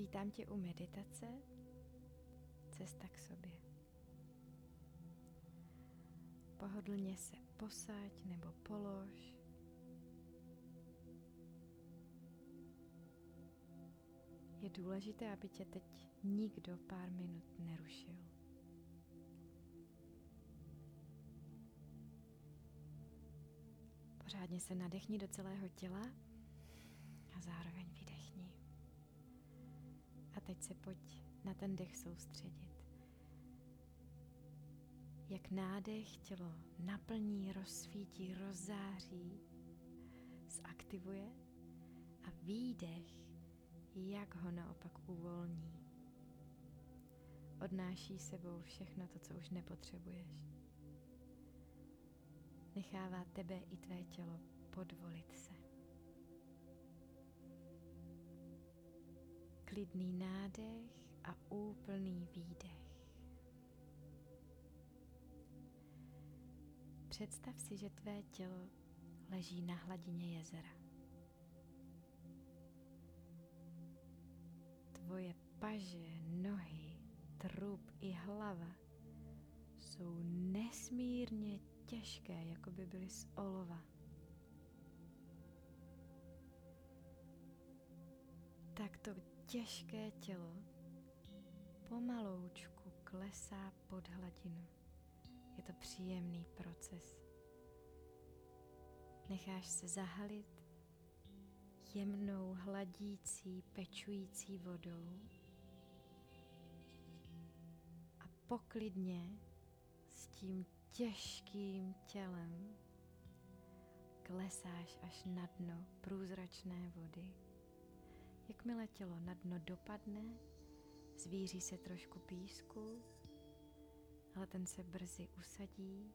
Vítám tě u meditace Cesta k sobě. Pohodlně se posaď nebo polož. Je důležité, aby tě teď nikdo pár minut nerušil. Pořádně se nadechni do celého těla a zároveň vydechni. Teď se pojď na ten dech soustředit. Jak nádech tělo naplní, rozsvítí, rozzáří, zaktivuje a výdech, jak ho naopak uvolní. Odnáší sebou všechno to, co už nepotřebuješ. Nechává tebe i tvé tělo podvolit se. Klidný nádech a úplný výdech. Představ si, že tvé tělo leží na hladině jezera. Tvoje paže, nohy, trup i hlava jsou nesmírně těžké, jako by byly z olova. Těžké tělo pomaloučku klesá pod hladinu. Je to příjemný proces. Necháš se zahalit jemnou, hladící, pečující vodou a poklidně s tím těžkým tělem klesáš až na dno průzračné vody. Jakmile tělo na dno dopadne, zvíří se trošku písku, ale ten se brzy usadí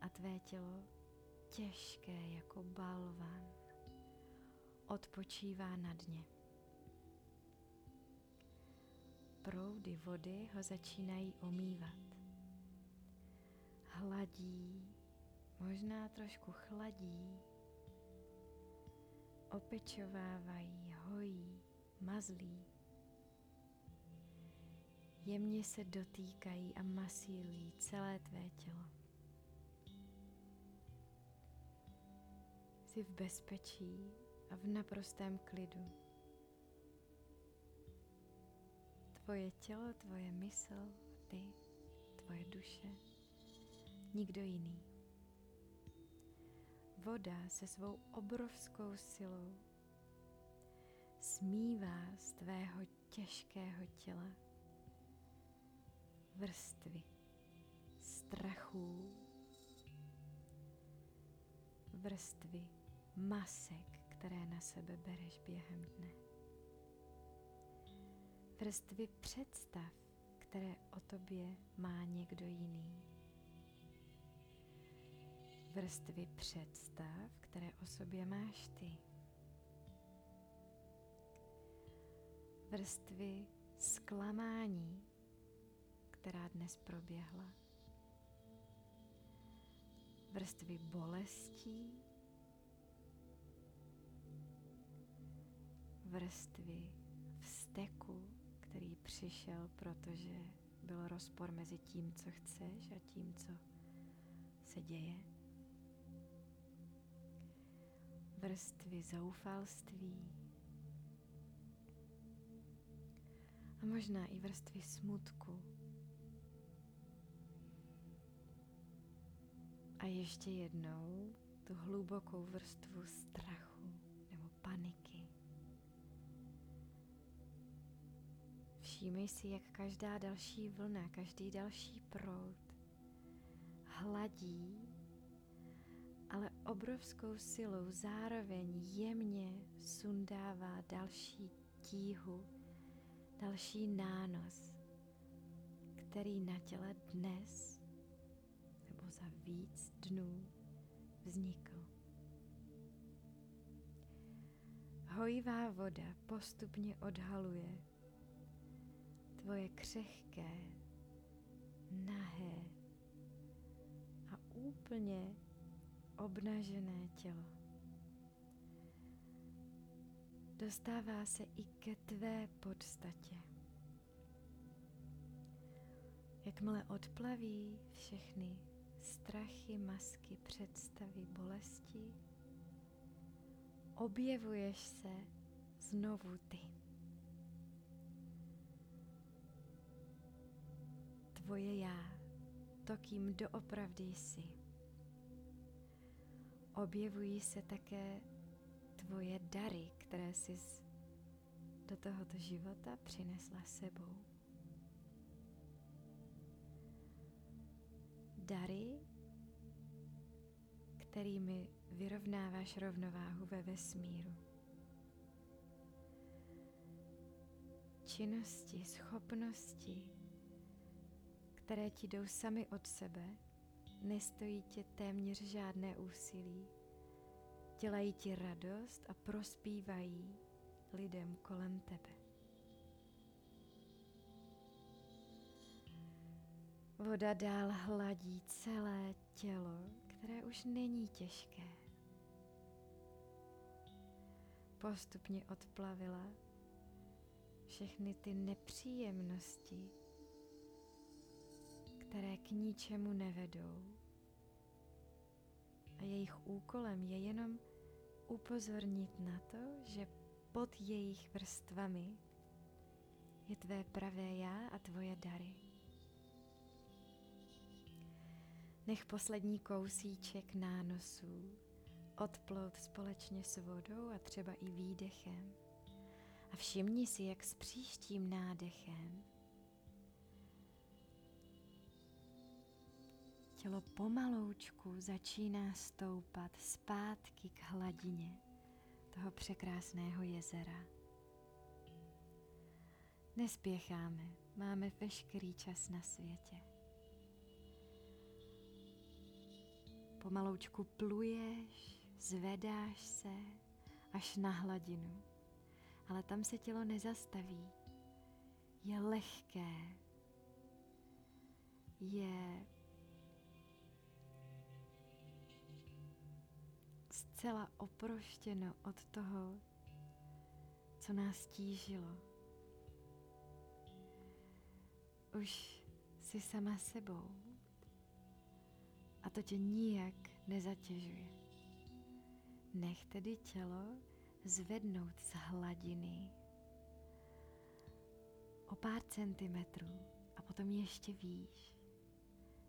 a tvé tělo, těžké jako balvan, odpočívá na dně. Proudy vody ho začínají omývat. Hladí, možná trošku chladí, opečovávají, hojí, mazlí. Jemně se dotýkají a masírují celé tvé tělo. Jsi v bezpečí a v naprostém klidu. Tvoje tělo, tvoje mysl, ty, tvoje duše, nikdo jiný. Voda se svou obrovskou silou smívá z tvého těžkého těla vrstvy strachů, vrstvy masek, které na sebe bereš během dne. Vrstvy představ, které o tobě má někdo jiný vrstvy představ, které o sobě máš ty. Vrstvy zklamání, která dnes proběhla. Vrstvy bolestí, vrstvy vzteku, který přišel, protože byl rozpor mezi tím, co chceš a tím, co se děje. Vrstvy zoufalství a možná i vrstvy smutku. A ještě jednou tu hlubokou vrstvu strachu nebo paniky. Všímej si, jak každá další vlna, každý další proud hladí ale obrovskou silou zároveň jemně sundává další tíhu, další nános, který na těle dnes nebo za víc dnů vznikl. Hojivá voda postupně odhaluje tvoje křehké, nahé a úplně obnažené tělo. dostává se i ke tvé podstatě. Jakmile odplaví všechny strachy, masky, představy, bolesti, objevuješ se znovu ty. Tvoje já, to, kým doopravdy jsi. Objevují se také tvoje dary, které jsi do tohoto života přinesla sebou. Dary, kterými vyrovnáváš rovnováhu ve vesmíru. Činnosti, schopnosti, které ti jdou sami od sebe, nestojí tě téměř žádné úsilí. Dělají ti radost a prospívají lidem kolem tebe. Voda dál hladí celé tělo, které už není těžké. Postupně odplavila všechny ty nepříjemnosti, které k ničemu nevedou. A jejich úkolem je jenom upozornit na to, že pod jejich vrstvami je tvé pravé já a tvoje dary. Nech poslední kousíček nánosů odplout společně s vodou a třeba i výdechem. A všimni si, jak s příštím nádechem tělo pomaloučku začíná stoupat zpátky k hladině toho překrásného jezera. Nespěcháme, máme veškerý čas na světě. Pomaloučku pluješ, zvedáš se až na hladinu, ale tam se tělo nezastaví. Je lehké, je zcela oproštěno od toho, co nás tížilo. Už jsi sama sebou a to tě nijak nezatěžuje. Nech tedy tělo zvednout z hladiny o pár centimetrů a potom ještě výš.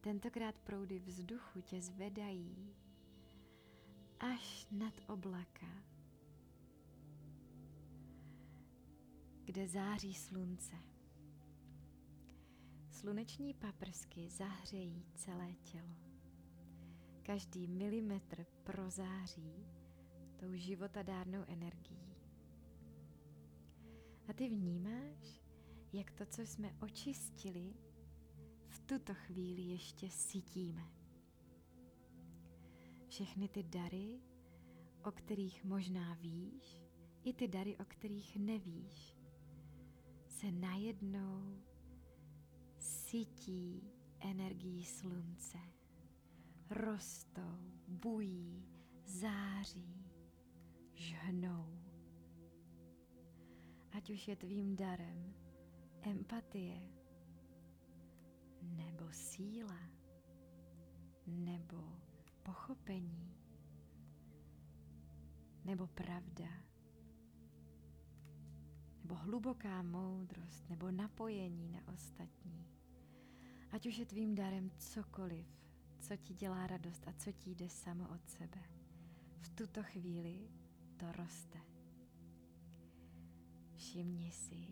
Tentokrát proudy vzduchu tě zvedají až nad oblaka, kde září slunce. Sluneční paprsky zahřejí celé tělo. Každý milimetr prozáří tou životadárnou energií. A ty vnímáš, jak to, co jsme očistili, v tuto chvíli ještě sytíme všechny ty dary, o kterých možná víš, i ty dary, o kterých nevíš, se najednou sytí energií slunce. Rostou, bují, září, žhnou. Ať už je tvým darem empatie, nebo síla, nebo pochopení nebo pravda nebo hluboká moudrost nebo napojení na ostatní. Ať už je tvým darem cokoliv, co ti dělá radost a co ti jde samo od sebe. V tuto chvíli to roste. Všimni si,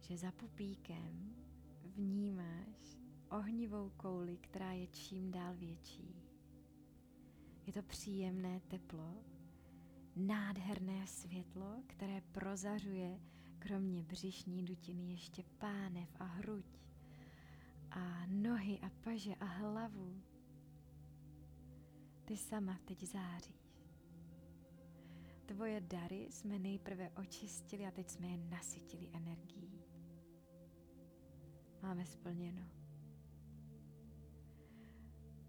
že za pupíkem vnímáš ohnivou kouli, která je čím dál větší. Je to příjemné teplo, nádherné světlo, které prozařuje kromě břišní dutiny ještě pánev a hruď a nohy a paže a hlavu. Ty sama teď záříš. Tvoje dary jsme nejprve očistili a teď jsme je nasytili energií. Máme splněno.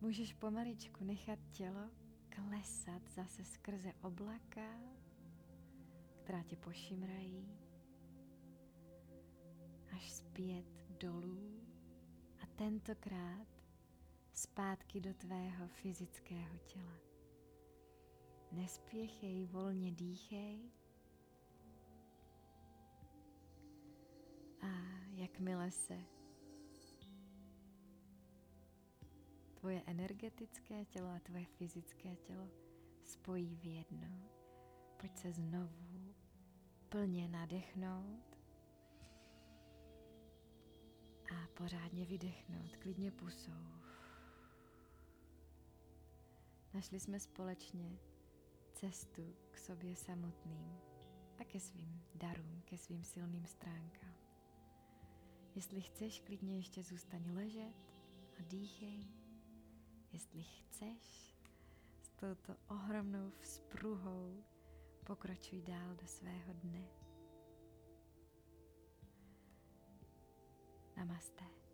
Můžeš pomaličku nechat tělo klesat zase skrze oblaka která tě pošimrají, až zpět dolů a tentokrát zpátky do tvého fyzického těla. Nespěchej, volně dýchej. A jakmile se tvoje energetické tělo a tvoje fyzické tělo spojí v jedno, pojď se znovu plně nadechnout a pořádně vydechnout, klidně pusou. Našli jsme společně cestu k sobě samotným a ke svým darům, ke svým silným stránkám. Jestli chceš, klidně ještě zůstaň ležet a dýchej. Jestli chceš, s touto ohromnou vzpruhou pokračuj dál do svého dne. Namaste.